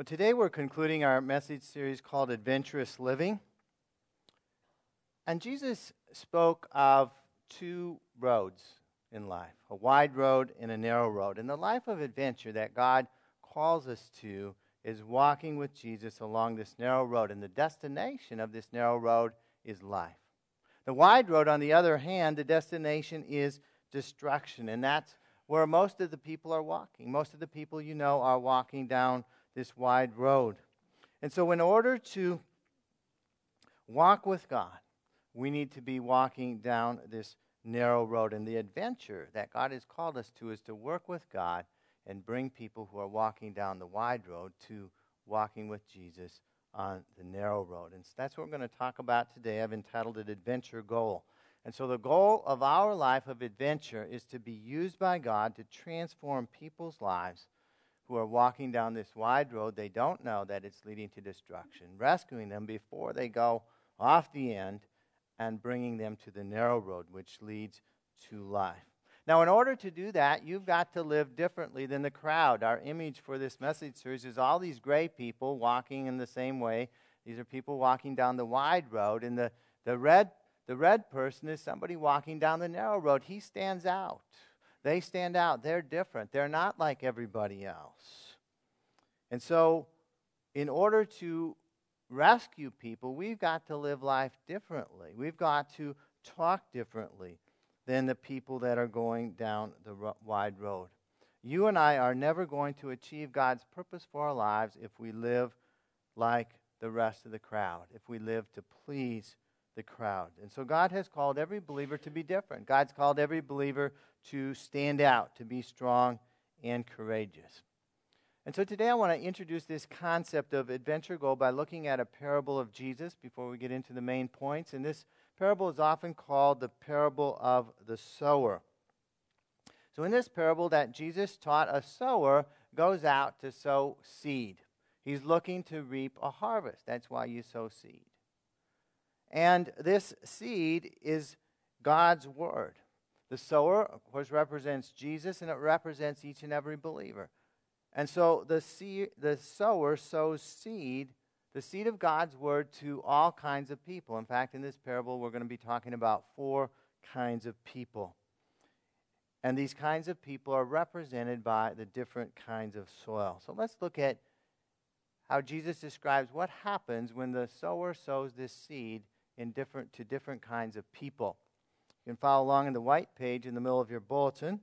Well, today we're concluding our message series called Adventurous Living. And Jesus spoke of two roads in life a wide road and a narrow road. And the life of adventure that God calls us to is walking with Jesus along this narrow road. And the destination of this narrow road is life. The wide road, on the other hand, the destination is destruction. And that's where most of the people are walking. Most of the people you know are walking down this wide road. And so, in order to walk with God, we need to be walking down this narrow road. And the adventure that God has called us to is to work with God and bring people who are walking down the wide road to walking with Jesus on the narrow road. And so that's what we're going to talk about today. I've entitled it Adventure Goal. And so the goal of our life of adventure is to be used by God to transform people's lives who are walking down this wide road. They don't know that it's leading to destruction, rescuing them before they go off the end and bringing them to the narrow road, which leads to life. Now, in order to do that, you've got to live differently than the crowd. Our image for this message series is all these gray people walking in the same way. These are people walking down the wide road, and the, the, red, the red person is somebody walking down the narrow road. He stands out. They stand out. They're different. They're not like everybody else. And so, in order to rescue people, we've got to live life differently. We've got to talk differently than the people that are going down the wide road. You and I are never going to achieve God's purpose for our lives if we live like the rest of the crowd, if we live to please the crowd. And so God has called every believer to be different. God's called every believer to stand out, to be strong and courageous. And so today I want to introduce this concept of adventure goal by looking at a parable of Jesus before we get into the main points. And this parable is often called the parable of the sower. So in this parable that Jesus taught, a sower goes out to sow seed. He's looking to reap a harvest. That's why you sow seed. And this seed is God's word. The sower, of course, represents Jesus and it represents each and every believer. And so the, the sower sows seed, the seed of God's word, to all kinds of people. In fact, in this parable, we're going to be talking about four kinds of people. And these kinds of people are represented by the different kinds of soil. So let's look at how Jesus describes what happens when the sower sows this seed in different, to different kinds of people. You can follow along in the white page in the middle of your bulletin.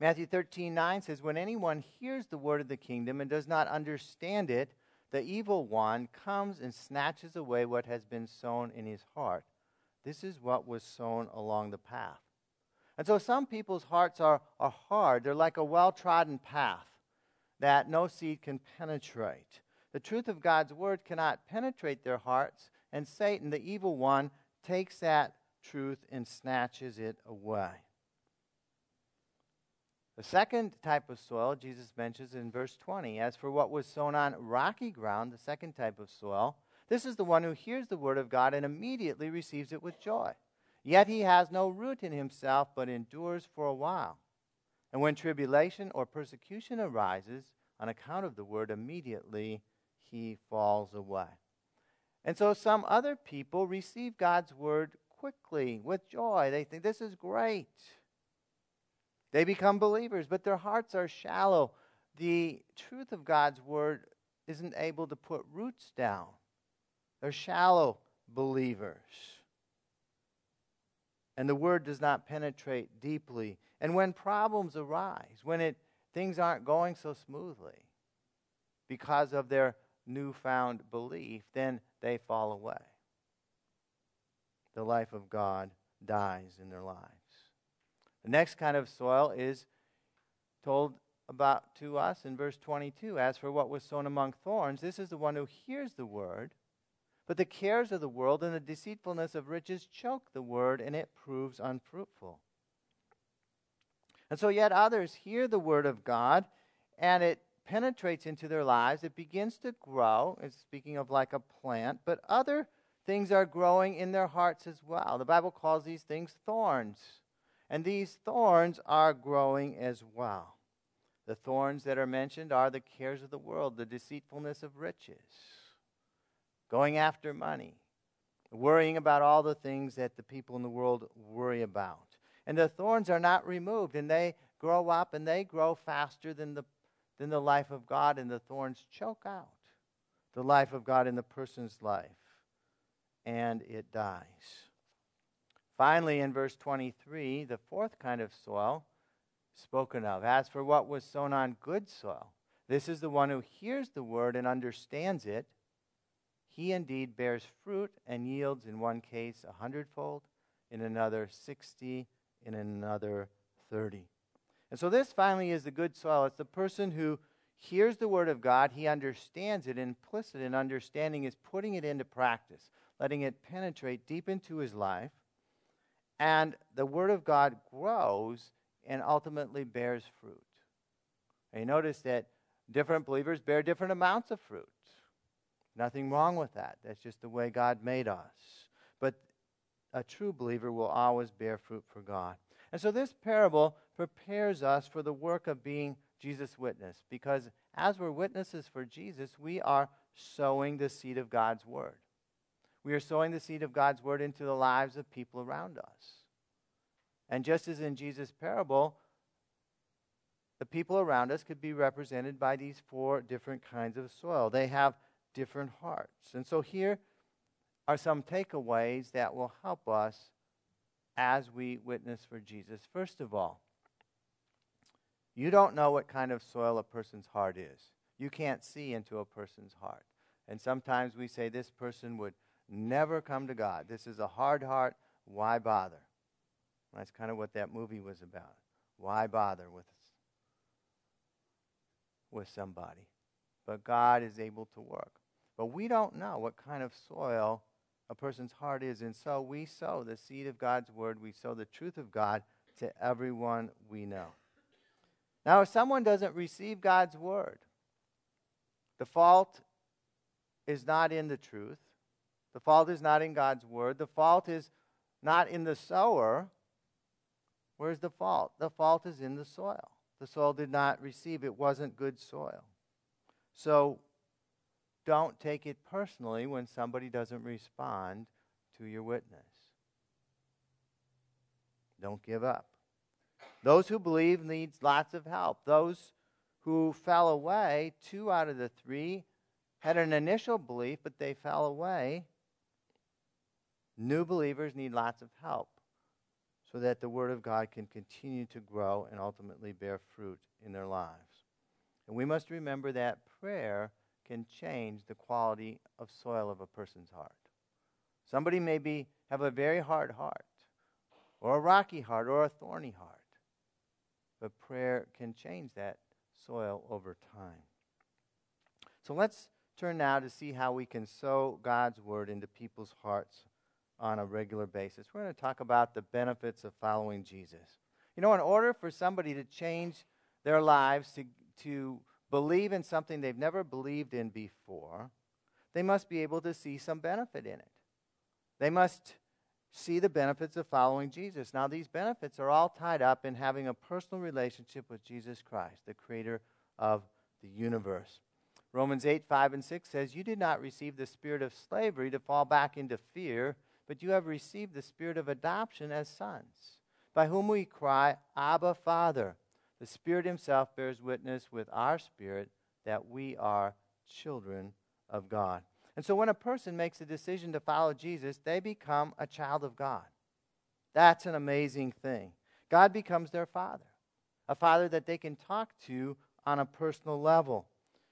Matthew 13, 9 says, When anyone hears the word of the kingdom and does not understand it, the evil one comes and snatches away what has been sown in his heart. This is what was sown along the path. And so some people's hearts are, are hard. They're like a well trodden path that no seed can penetrate. The truth of God's word cannot penetrate their hearts, and Satan, the evil one, takes that truth and snatches it away. The second type of soil Jesus mentions in verse 20. As for what was sown on rocky ground, the second type of soil, this is the one who hears the word of God and immediately receives it with joy. Yet he has no root in himself, but endures for a while. And when tribulation or persecution arises on account of the word, immediately he falls away. And so some other people receive God's word quickly with joy. They think this is great. They become believers, but their hearts are shallow. The truth of God's word isn't able to put roots down. They're shallow believers. And the word does not penetrate deeply. And when problems arise, when it, things aren't going so smoothly because of their newfound belief, then they fall away the life of God dies in their lives. The next kind of soil is told about to us in verse 22 As for what was sown among thorns, this is the one who hears the word, but the cares of the world and the deceitfulness of riches choke the word, and it proves unfruitful. And so, yet others hear the word of God, and it penetrates into their lives. It begins to grow. It's speaking of like a plant, but other things are growing in their hearts as well. The Bible calls these things thorns. And these thorns are growing as well. The thorns that are mentioned are the cares of the world, the deceitfulness of riches, going after money, worrying about all the things that the people in the world worry about. And the thorns are not removed, and they grow up and they grow faster than the, than the life of God, and the thorns choke out the life of God in the person's life, and it dies. Finally, in verse 23, the fourth kind of soil spoken of. As for what was sown on good soil, this is the one who hears the word and understands it. He indeed bears fruit and yields in one case a hundredfold, in another sixty, in another thirty. And so this finally is the good soil. It's the person who hears the word of God, he understands it. Implicit in understanding is putting it into practice, letting it penetrate deep into his life. And the word of God grows and ultimately bears fruit. And you notice that different believers bear different amounts of fruit. Nothing wrong with that. That's just the way God made us. But a true believer will always bear fruit for God. And so this parable prepares us for the work of being Jesus' witness because as we're witnesses for Jesus, we are sowing the seed of God's word. We are sowing the seed of God's word into the lives of people around us. And just as in Jesus' parable, the people around us could be represented by these four different kinds of soil. They have different hearts. And so here are some takeaways that will help us as we witness for Jesus. First of all, you don't know what kind of soil a person's heart is. You can't see into a person's heart. And sometimes we say this person would never come to God. This is a hard heart. Why bother? That's kind of what that movie was about. Why bother with with somebody? But God is able to work. But we don't know what kind of soil a person's heart is, and so we sow the seed of God's word, we sow the truth of God to everyone we know. Now, if someone doesn't receive God's word, the fault is not in the truth. The fault is not in God's word. The fault is not in the sower, Where's the fault? The fault is in the soil. The soil did not receive, it wasn't good soil. So don't take it personally when somebody doesn't respond to your witness. Don't give up. Those who believe needs lots of help. Those who fell away, two out of the three had an initial belief, but they fell away. New believers need lots of help so that the Word of God can continue to grow and ultimately bear fruit in their lives. And we must remember that prayer can change the quality of soil of a person's heart. Somebody may be, have a very hard heart, or a rocky heart, or a thorny heart. But prayer can change that soil over time. So let's turn now to see how we can sow God's word into people's hearts on a regular basis. We're going to talk about the benefits of following Jesus. You know, in order for somebody to change their lives, to, to believe in something they've never believed in before, they must be able to see some benefit in it. They must see the benefits of following Jesus. Now, these benefits are all tied up in having a personal relationship with Jesus Christ, the creator of the universe. Romans 8, 5, and 6 says, You did not receive the spirit of slavery to fall back into fear but you have received the spirit of adoption as sons, by whom we cry, Abba, Father. The Spirit Himself bears witness with our spirit that we are children of God. And so when a person makes a decision to follow Jesus, they become a child of God. That's an amazing thing. God becomes their father, a father that they can talk to on a personal level.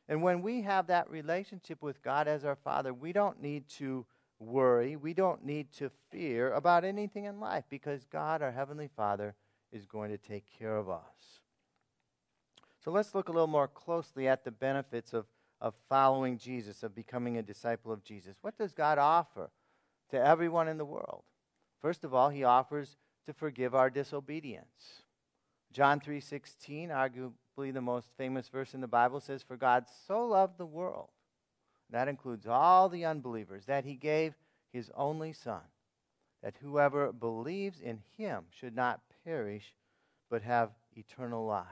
And when we have that relationship with God as our father, we don't need to worry. We don't need to fear about anything in life because God, our Heavenly Father, is going to take care of us. So let's look a little more closely at the benefits of, of following Jesus, of becoming a disciple of Jesus. What does God offer to everyone in the world? First of all, he offers to forgive our disobedience. John 3:16, arguably the most famous verse in the Bible says for God so loved the world that includes all the unbelievers, that he gave his only Son, that whoever believes in him should not perish, but have eternal life.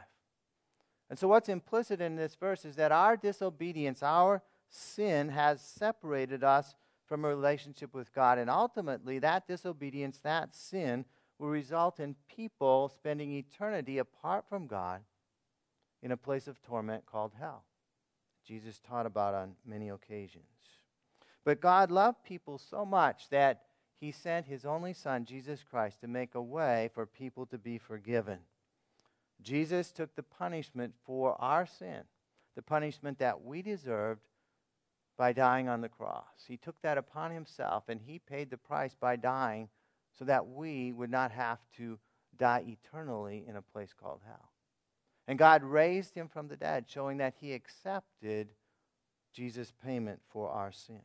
And so, what's implicit in this verse is that our disobedience, our sin, has separated us from a relationship with God. And ultimately, that disobedience, that sin, will result in people spending eternity apart from God in a place of torment called hell. Jesus taught about on many occasions. But God loved people so much that he sent his only Son, Jesus Christ, to make a way for people to be forgiven. Jesus took the punishment for our sin, the punishment that we deserved by dying on the cross. He took that upon himself and he paid the price by dying so that we would not have to die eternally in a place called hell. And God raised him from the dead, showing that he accepted Jesus' payment for our sin.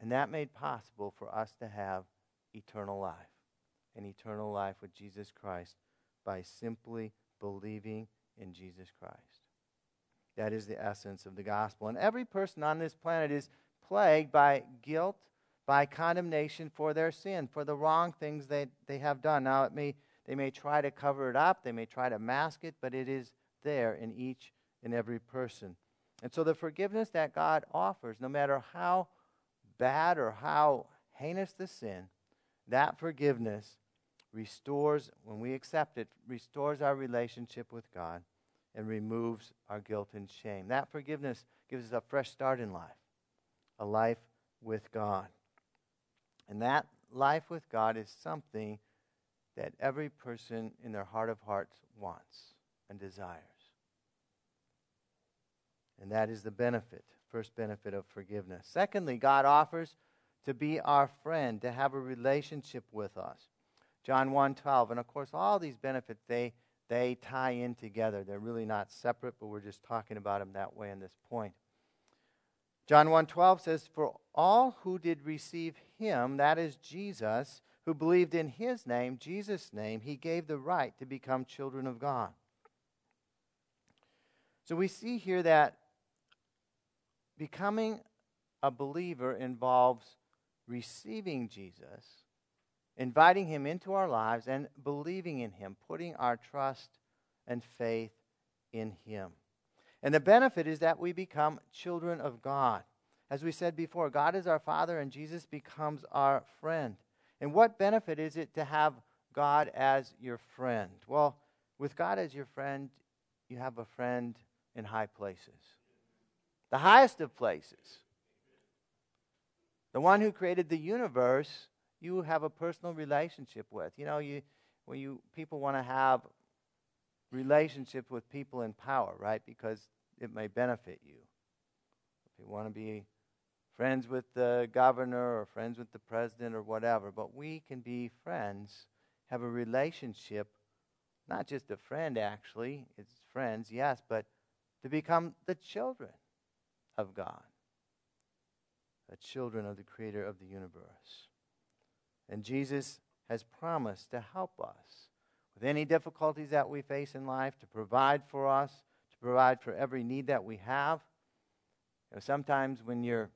And that made possible for us to have eternal life, an eternal life with Jesus Christ by simply believing in Jesus Christ. That is the essence of the gospel. And every person on this planet is plagued by guilt by condemnation for their sin, for the wrong things they, they have done. Now, it may, they may try to cover it up, they may try to mask it, but it is there in each and every person. And so, the forgiveness that God offers, no matter how bad or how heinous the sin, that forgiveness restores, when we accept it, restores our relationship with God and removes our guilt and shame. That forgiveness gives us a fresh start in life, a life with God. And that life with God is something that every person in their heart of hearts wants and desires. And that is the benefit, first benefit of forgiveness. Secondly, God offers to be our friend, to have a relationship with us. John 1:12. And of course, all these benefits they they tie in together. They're really not separate, but we're just talking about them that way in this point. John 1:12 says for all who did receive him that is Jesus who believed in his name Jesus name he gave the right to become children of God. So we see here that becoming a believer involves receiving Jesus, inviting him into our lives and believing in him, putting our trust and faith in him. And the benefit is that we become children of God. As we said before, God is our Father and Jesus becomes our friend. And what benefit is it to have God as your friend? Well, with God as your friend, you have a friend in high places, the highest of places. The one who created the universe, you have a personal relationship with. You know, you when you people want to have relationships with people in power, right? Because it may benefit you. If you want to be friends with the governor or friends with the president or whatever, but we can be friends, have a relationship, not just a friend actually, it's friends, yes, but to become the children of God, the children of the creator of the universe. And Jesus has promised to help us with any difficulties that we face in life, to provide for us, to provide for every need that we have. You know, sometimes when you're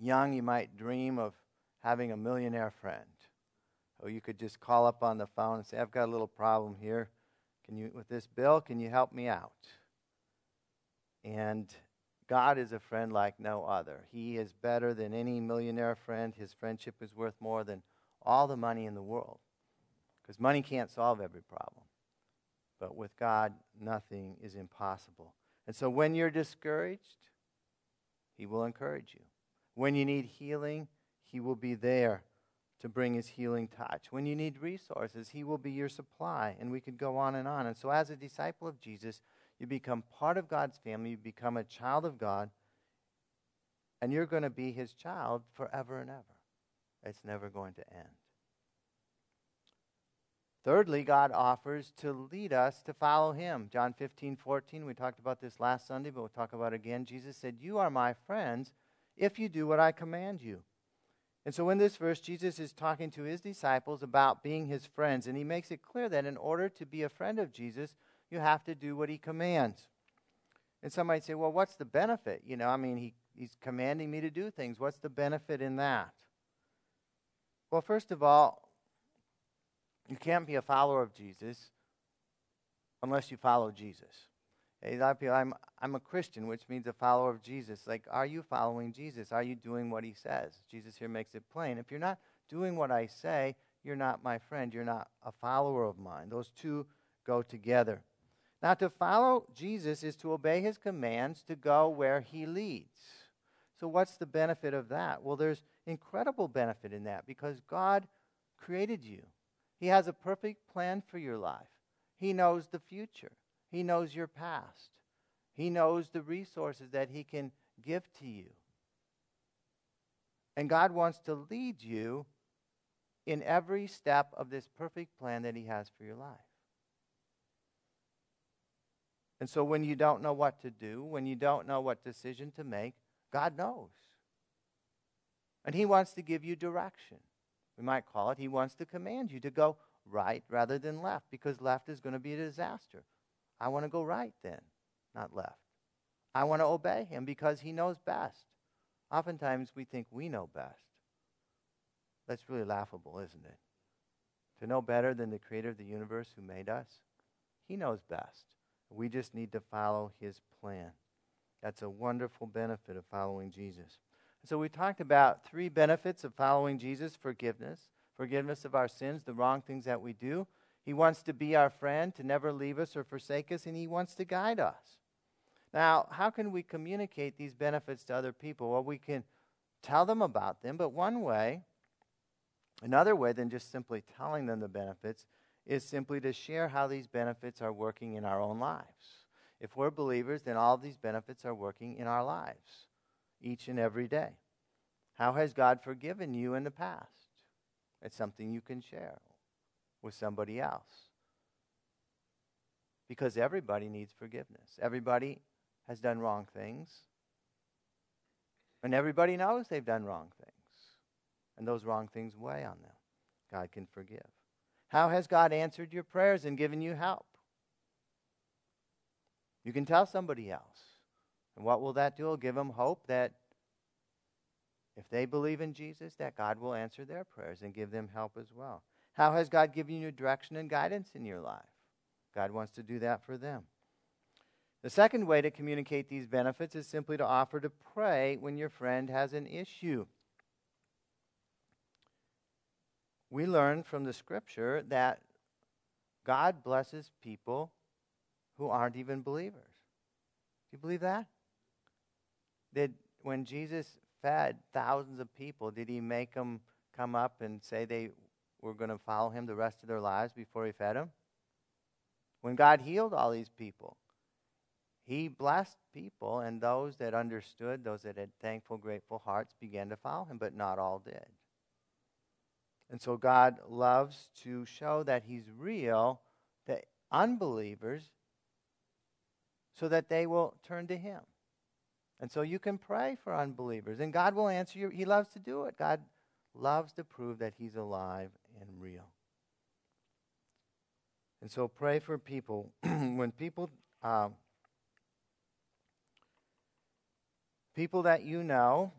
young, you might dream of having a millionaire friend. Or you could just call up on the phone and say, I've got a little problem here. Can you, with this bill, can you help me out? And God is a friend like no other. He is better than any millionaire friend. His friendship is worth more than all the money in the world. Because money can't solve every problem. But with God, nothing is impossible. And so when you're discouraged, He will encourage you. When you need healing, He will be there to bring His healing touch. When you need resources, He will be your supply. And we could go on and on. And so, as a disciple of Jesus, you become part of God's family, you become a child of God, and you're going to be His child forever and ever. It's never going to end. Thirdly, God offers to lead us to follow him. John 15, 14, we talked about this last Sunday, but we'll talk about it again. Jesus said, You are my friends if you do what I command you. And so in this verse, Jesus is talking to his disciples about being his friends, and he makes it clear that in order to be a friend of Jesus, you have to do what he commands. And some might say, Well, what's the benefit? You know, I mean, he, he's commanding me to do things. What's the benefit in that? Well, first of all, You can't be a follower of Jesus unless you follow Jesus. A lot of people, I'm, I'm a Christian, which means a follower of Jesus. Like, are you following Jesus? Are you doing what he says? Jesus here makes it plain. If you're not doing what I say, you're not my friend. You're not a follower of mine. Those two go together. Now, to follow Jesus is to obey his commands to go where he leads. So, what's the benefit of that? Well, there's incredible benefit in that because God created you. He has a perfect plan for your life. He knows the future, He knows your past, He knows the resources that He can give to you. And God wants to lead you in every step of this perfect plan that He has for your life. And so when you don't know what to do, when you don't know what decision to make, God knows. And He wants to give you direction. We might call it, He wants to command you to go right rather than left because left is going to be a disaster. I want to go right then, not left. I want to obey Him because He knows best. Oftentimes we think we know best. That's really laughable, isn't it? To know better than the creator of the universe who made us, He knows best. We just need to follow his plan. That's a wonderful benefit of following Jesus. So we talked about three benefits of following Jesus forgiveness, forgiveness of our sins, the wrong things that we do. He wants to be our friend, to never leave us or forsake us, and he wants to guide us. Now, how can we communicate these benefits to other people? Well, we can tell them about them, but one way, another way than just simply telling them the benefits, is simply to share how these benefits are working in our own lives. If we're believers, then all these benefits are working in our lives each and every day. How has God forgiven you in the past? It's something you can share with somebody else. Because everybody needs forgiveness. Everybody has done wrong things. And everybody knows they've done wrong things. And those wrong things weigh on them. God can forgive. How has God answered your prayers and given you help? You can tell somebody else. And what will that do? It'll give them hope that if they believe in Jesus, that God will answer their prayers and give them help as well. How has God given you direction and guidance in your life? God wants to do that for them. The second way to communicate these benefits is simply to offer to pray when your friend has an issue we learn from the scripture that God blesses people who aren't even believers. Do you believe that? Did when Jesus fed thousands of people, did he make them come up and say they were going to follow him the rest of their lives before he fed them? When God healed all these people, he blessed people, and those that understood, those that had thankful, grateful hearts, began to follow him, but not all did. And so God loves to show that He's real to unbelievers so that they will turn to Him. And so you can pray for unbelievers, and God will answer you. He loves to do it. God loves to prove that He's alive and real. And so pray for people. when people, um, people that you know,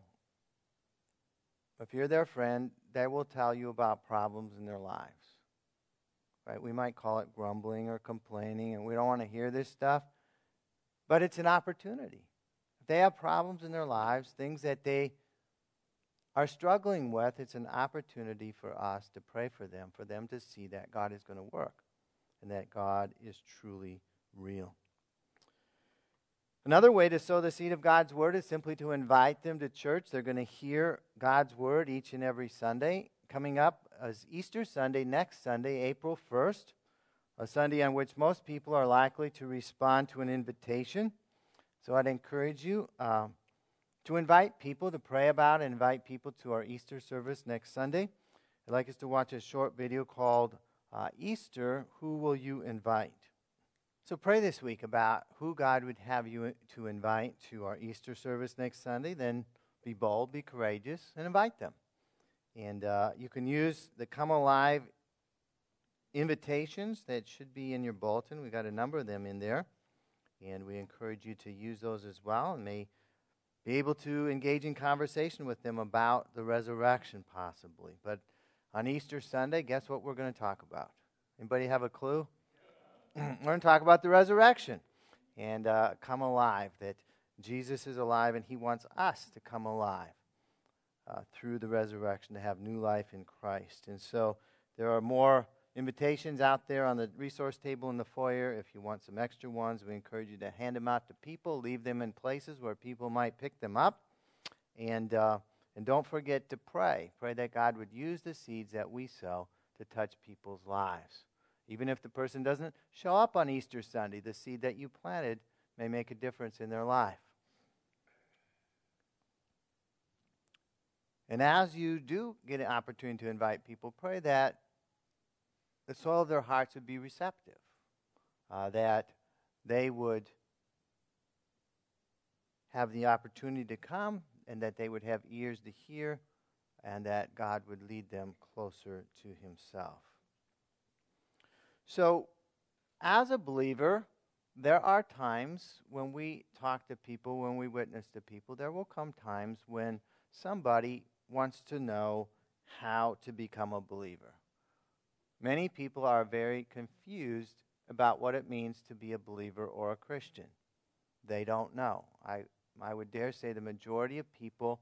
if you're their friend, they will tell you about problems in their lives. Right? We might call it grumbling or complaining, and we don't want to hear this stuff, but it's an opportunity. If they have problems in their lives, things that they are struggling with, it's an opportunity for us to pray for them, for them to see that God is going to work and that God is truly real. Another way to sow the seed of God's word is simply to invite them to church. They're going to hear God's word each and every Sunday. Coming up is Easter Sunday, next Sunday, April 1st, a Sunday on which most people are likely to respond to an invitation. So I'd encourage you uh, to invite people to pray about and invite people to our Easter service next Sunday. I'd like us to watch a short video called uh, Easter Who Will You Invite? So pray this week about who God would have you to invite to our Easter service next Sunday. Then be bold, be courageous, and invite them. And uh, you can use the Come Alive invitations that should be in your bulletin. We've got a number of them in there. And we encourage you to use those as well and may be able to engage in conversation with them about the resurrection, possibly. But On Easter Sunday, guess what we're going to talk about? Anybody have a clue? we're going to talk about the resurrection and uh, come alive, that Jesus is alive and he wants us to come alive uh, through the resurrection to have new life in Christ. And so there are more invitations out there on the resource table in the foyer. If you want some extra ones, we encourage you to hand them out to people, leave them in places where people might pick them up. And, uh, and don't forget to pray. Pray that God would use the seeds that we sow to touch people's lives. Even if the person doesn't show up on Easter Sunday, the seed that you planted may make a difference in their life. And as you do get an opportunity to invite people, pray that the soil of their hearts would be receptive, uh, that they would have the opportunity to come, and that they would have ears to hear, and that God would lead them closer to Himself. So, as a believer, there are times when we talk to people, when we witness to people, there will come times when somebody wants to know how to become a believer. Many people are very confused about what it means to be a believer or a Christian. They don't know. I, I would dare say the majority of people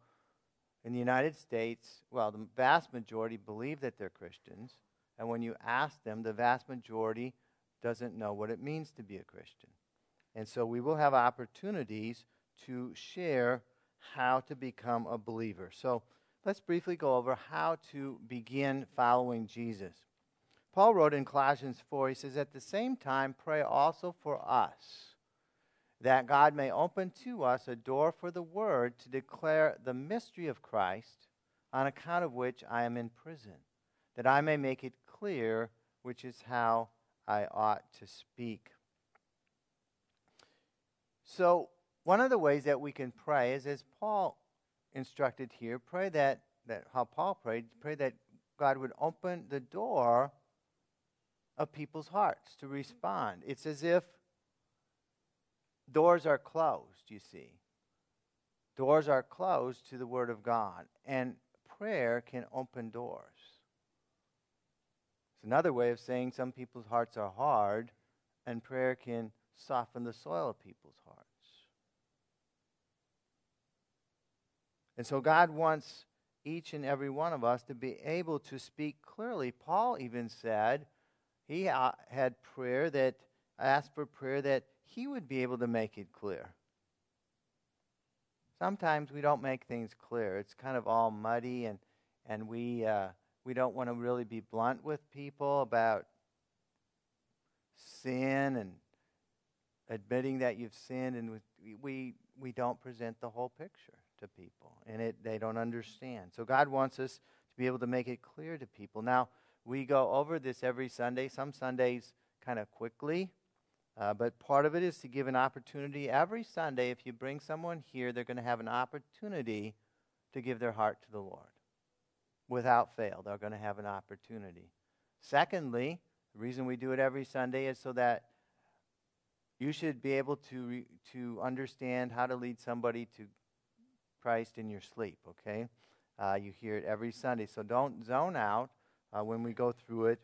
in the United States, well, the vast majority believe that they're Christians. And when you ask them, the vast majority doesn't know what it means to be a Christian. And so we will have opportunities to share how to become a believer. So let's briefly go over how to begin following Jesus. Paul wrote in Colossians 4, he says, At the same time, pray also for us, that God may open to us a door for the word to declare the mystery of Christ, on account of which I am in prison, that I may make it clear which is how I ought to speak. So, one of the ways that we can pray is as Paul instructed here, pray that, that how Paul prayed, pray that God would open the door of people's hearts to respond. It's as if doors are closed, you see. Doors are closed to the Word of God, and prayer can open doors. It's another way of saying some people's hearts are hard, and prayer can soften the soil of people's hearts. And so God wants each and every one of us to be able to speak clearly. Paul even said he had prayer that asked for prayer that he would be able to make it clear. Sometimes we don't make things clear. It's kind of all muddy, and and we uh, we don't want to really be blunt with people about sin and admitting that you've sinned, and we we don't present the whole picture to people, and it, they don't understand. So God wants us to be able to make it clear to people. Now, we go over this every Sunday, some Sundays kind of quickly, uh, but part of it is to give an opportunity. Every Sunday, if you bring someone here, they're going to have an opportunity to give their heart to the Lord. Without fail, they're going to have an opportunity. Secondly, the reason we do it every Sunday is so that you should be able to, to understand how to lead somebody to Christ in your sleep, okay? Uh, you hear it every Sunday. So don't zone out uh, when we go through it.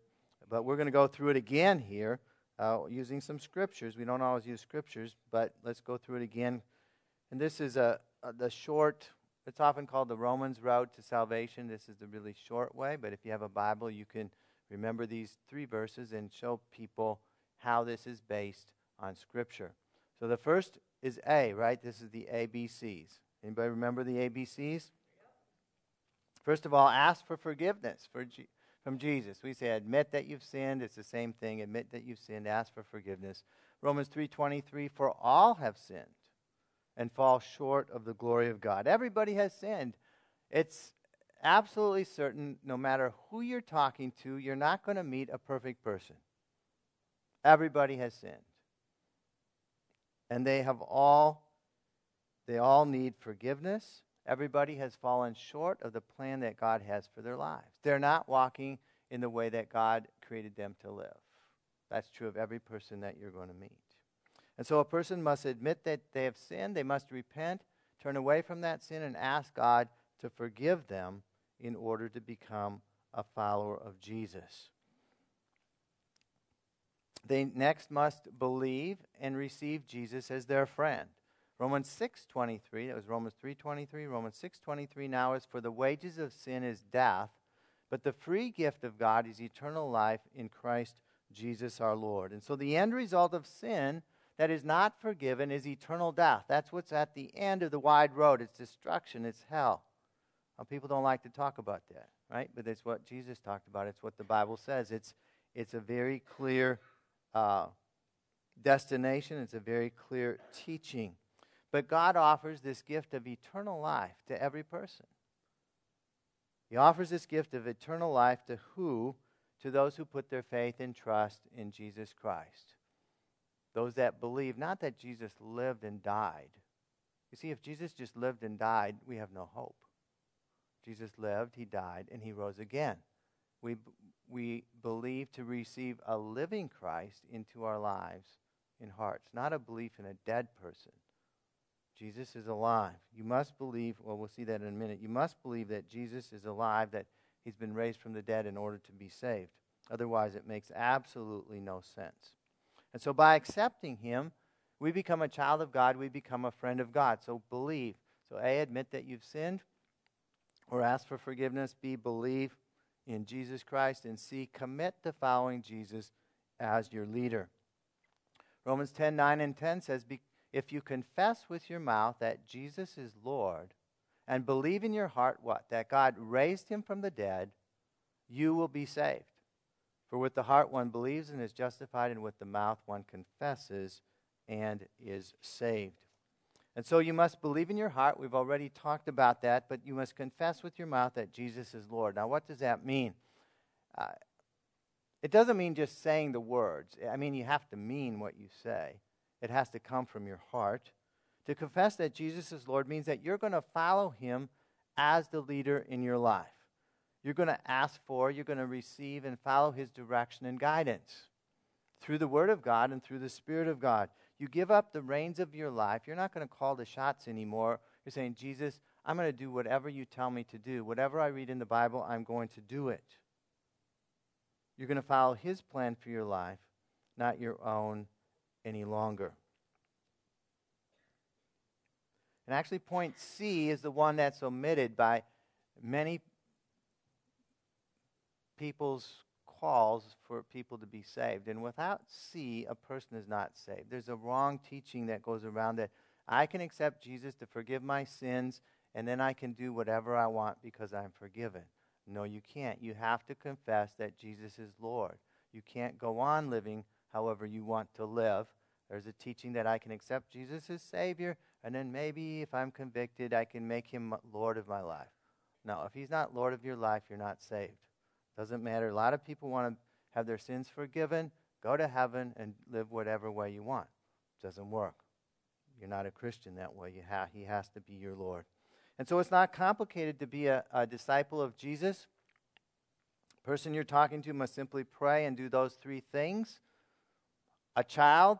But we're going to go through it again here uh, using some scriptures. We don't always use scriptures, but let's go through it again. And this is a, a the short, it's often called the Romans Road to Salvation. This is the really short way, but if you have a Bible, you can remember these three verses and show people how this is based on Scripture. So the first is A, right? This is the ABCs. Anybody remember the ABCs? First of all, ask for forgiveness for G- from Jesus. We say admit that you've sinned. It's the same thing. Admit that you've sinned. Ask for forgiveness. Romans 3:23 for all have sinned and fall short of the glory of God. Everybody has sinned. It's absolutely certain no matter who you're talking to, you're not going to meet a perfect person. Everybody has sinned. And they have all they all need forgiveness. Everybody has fallen short of the plan that God has for their lives. They're not walking in the way that God created them to live. That's true of every person that you're going to meet. And so a person must admit that they have sinned, they must repent, turn away from that sin, and ask God to forgive them in order to become a follower of Jesus. They next must believe and receive Jesus as their friend. Romans 6:23, that was Romans 3:23, Romans 6:23 now is for the wages of sin is death, but the free gift of God is eternal life in Christ Jesus our Lord. And so the end result of sin that is not forgiven is eternal death. That's what's at the end of the wide road. It's destruction, it's hell. People don't like to talk about that, right? But it's what Jesus talked about. It's what the Bible says. It's, it's a very clear uh, destination, it's a very clear teaching. But God offers this gift of eternal life to every person. He offers this gift of eternal life to who? To those who put their faith and trust in Jesus Christ. Those that believe, not that Jesus lived and died. You see, if Jesus just lived and died, we have no hope. Jesus lived, he died, and he rose again. We, we believe to receive a living Christ into our lives in hearts, not a belief in a dead person. Jesus is alive. You must believe, well, we'll see that in a minute. You must believe that Jesus is alive, that he's been raised from the dead in order to be saved. Otherwise, it makes absolutely no sense. And so, by accepting him, we become a child of God, we become a friend of God. So, believe. So, A, admit that you've sinned or ask for forgiveness. B, believe in Jesus Christ. And C, commit to following Jesus as your leader. Romans 10 9 and 10 says, If you confess with your mouth that Jesus is Lord and believe in your heart what? That God raised him from the dead, you will be saved. For with the heart one believes and is justified, and with the mouth one confesses and is saved. And so you must believe in your heart. We've already talked about that, but you must confess with your mouth that Jesus is Lord. Now, what does that mean? Uh, it doesn't mean just saying the words. I mean, you have to mean what you say, it has to come from your heart. To confess that Jesus is Lord means that you're going to follow him as the leader in your life. You're going to ask for, you're going to receive, and follow his direction and guidance through the Word of God and through the Spirit of God. You give up the reins of your life. You're not going to call the shots anymore. You're saying, Jesus, I'm going to do whatever you tell me to do. Whatever I read in the Bible, I'm going to do it. You're going to follow His plan for your life, not your own any longer. And actually, point C is the one that's omitted by many people's calls for people to be saved. And without C, a person is not saved. There's a wrong teaching that goes around that I can accept Jesus to forgive my sins, and then I can do whatever I want because I'm forgiven. No, you can't. You have to confess that Jesus is Lord. You can't go on living however you want to live. There's a teaching that I can accept Jesus as Savior, and then maybe if I'm convicted, I can make him Lord of my life. No, if he's not Lord of your life, you're not saved. Doesn't matter. A lot of people want to have their sins forgiven, go to heaven, and live whatever way you want. Doesn't work. You're not a Christian that way. Ha- he has to be your Lord. And so it's not complicated to be a, a disciple of Jesus. The person you're talking to must simply pray and do those three things. A child,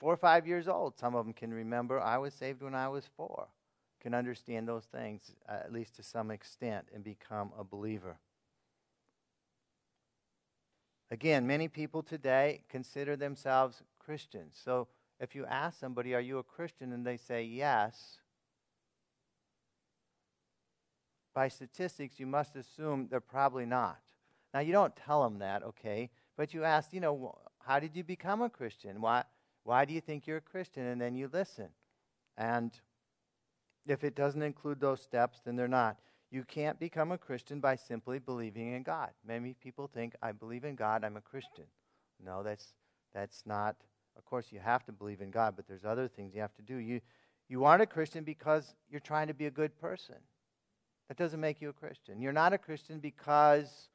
four or five years old, some of them can remember, I was saved when I was four, can understand those things, at least to some extent, and become a believer. Again, many people today consider themselves Christians. So if you ask somebody, Are you a Christian? and they say yes, by statistics, you must assume they're probably not. Now, you don't tell them that, okay? But you ask, you know, how did you become a Christian? Why, why do you think you're a Christian? And then you listen. And if it doesn't include those steps, then they're not. You can't become a Christian by simply believing in God. Many people think, I believe in God, I'm a Christian. No, that's, that's not. Of course, you have to believe in God, but there's other things you have to do. You, you aren't a Christian because you're trying to be a good person. That doesn't make you a Christian. You're not a Christian because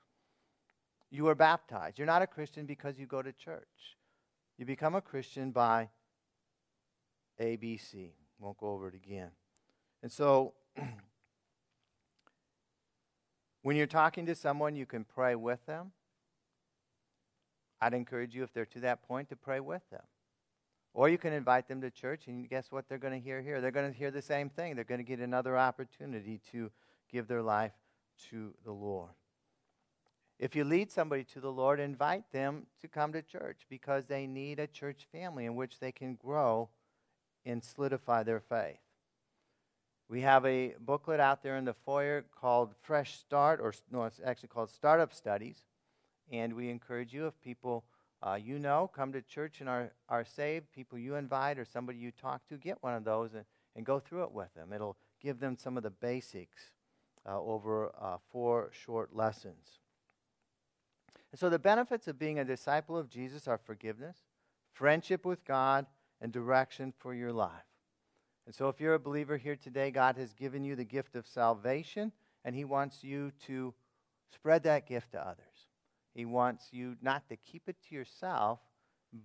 you were baptized. You're not a Christian because you go to church. You become a Christian by ABC. Won't go over it again. And so When you're talking to someone, you can pray with them. I'd encourage you, if they're to that point, to pray with them. Or you can invite them to church, and guess what they're going to hear here? They're going to hear the same thing. They're going to get another opportunity to give their life to the Lord. If you lead somebody to the Lord, invite them to come to church because they need a church family in which they can grow and solidify their faith. We have a booklet out there in the foyer called Fresh Start, or no, it's actually called Startup Studies. And we encourage you, if people uh, you know come to church and are, are saved, people you invite or somebody you talk to, get one of those and, and go through it with them. It'll give them some of the basics uh, over uh, four short lessons. And so the benefits of being a disciple of Jesus are forgiveness, friendship with God, and direction for your life. And so if you're a believer here today, God has given you the gift of salvation, and He wants you to spread that gift to others. He wants you not to keep it to yourself,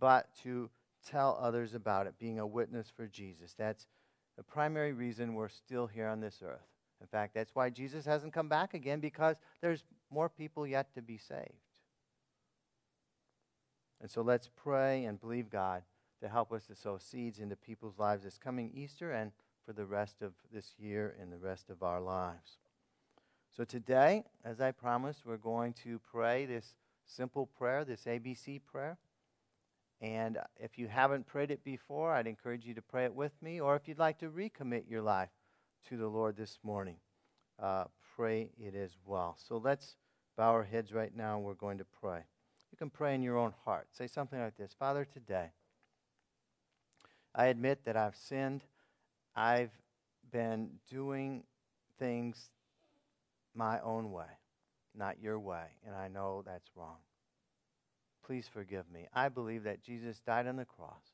but to tell others about it, being a witness for Jesus. That's the primary reason we're still here on this earth. In fact, that's why Jesus hasn't come back again, because there's more people yet to be saved. And so let's pray and believe God to help us to sow seeds into people's lives this coming Easter and for the rest of this year and the rest of our lives. So today, as I promised, we're going to pray this simple prayer, this ABC prayer. And if you haven't prayed it before, I'd encourage you to pray it with me. Or if you'd like to recommit your life to the Lord this morning, uh, pray it as well. So let's bow our heads right now. We're going to pray. You can pray in your own heart. Say something like this Father, today, I admit that I've sinned. I've been doing things my own way, not your way, and I know that's wrong. Please forgive me. I believe that Jesus died on the cross,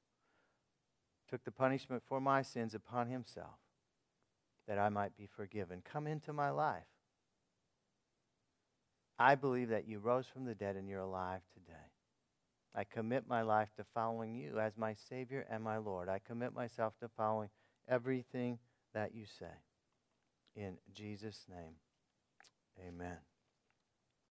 took the punishment for my sins upon himself, that I might be forgiven. Come into my life. I believe that you rose from the dead and you're alive today. I commit my life to following you as my Savior and my Lord. I commit myself to following everything that you say. In Jesus' name, amen.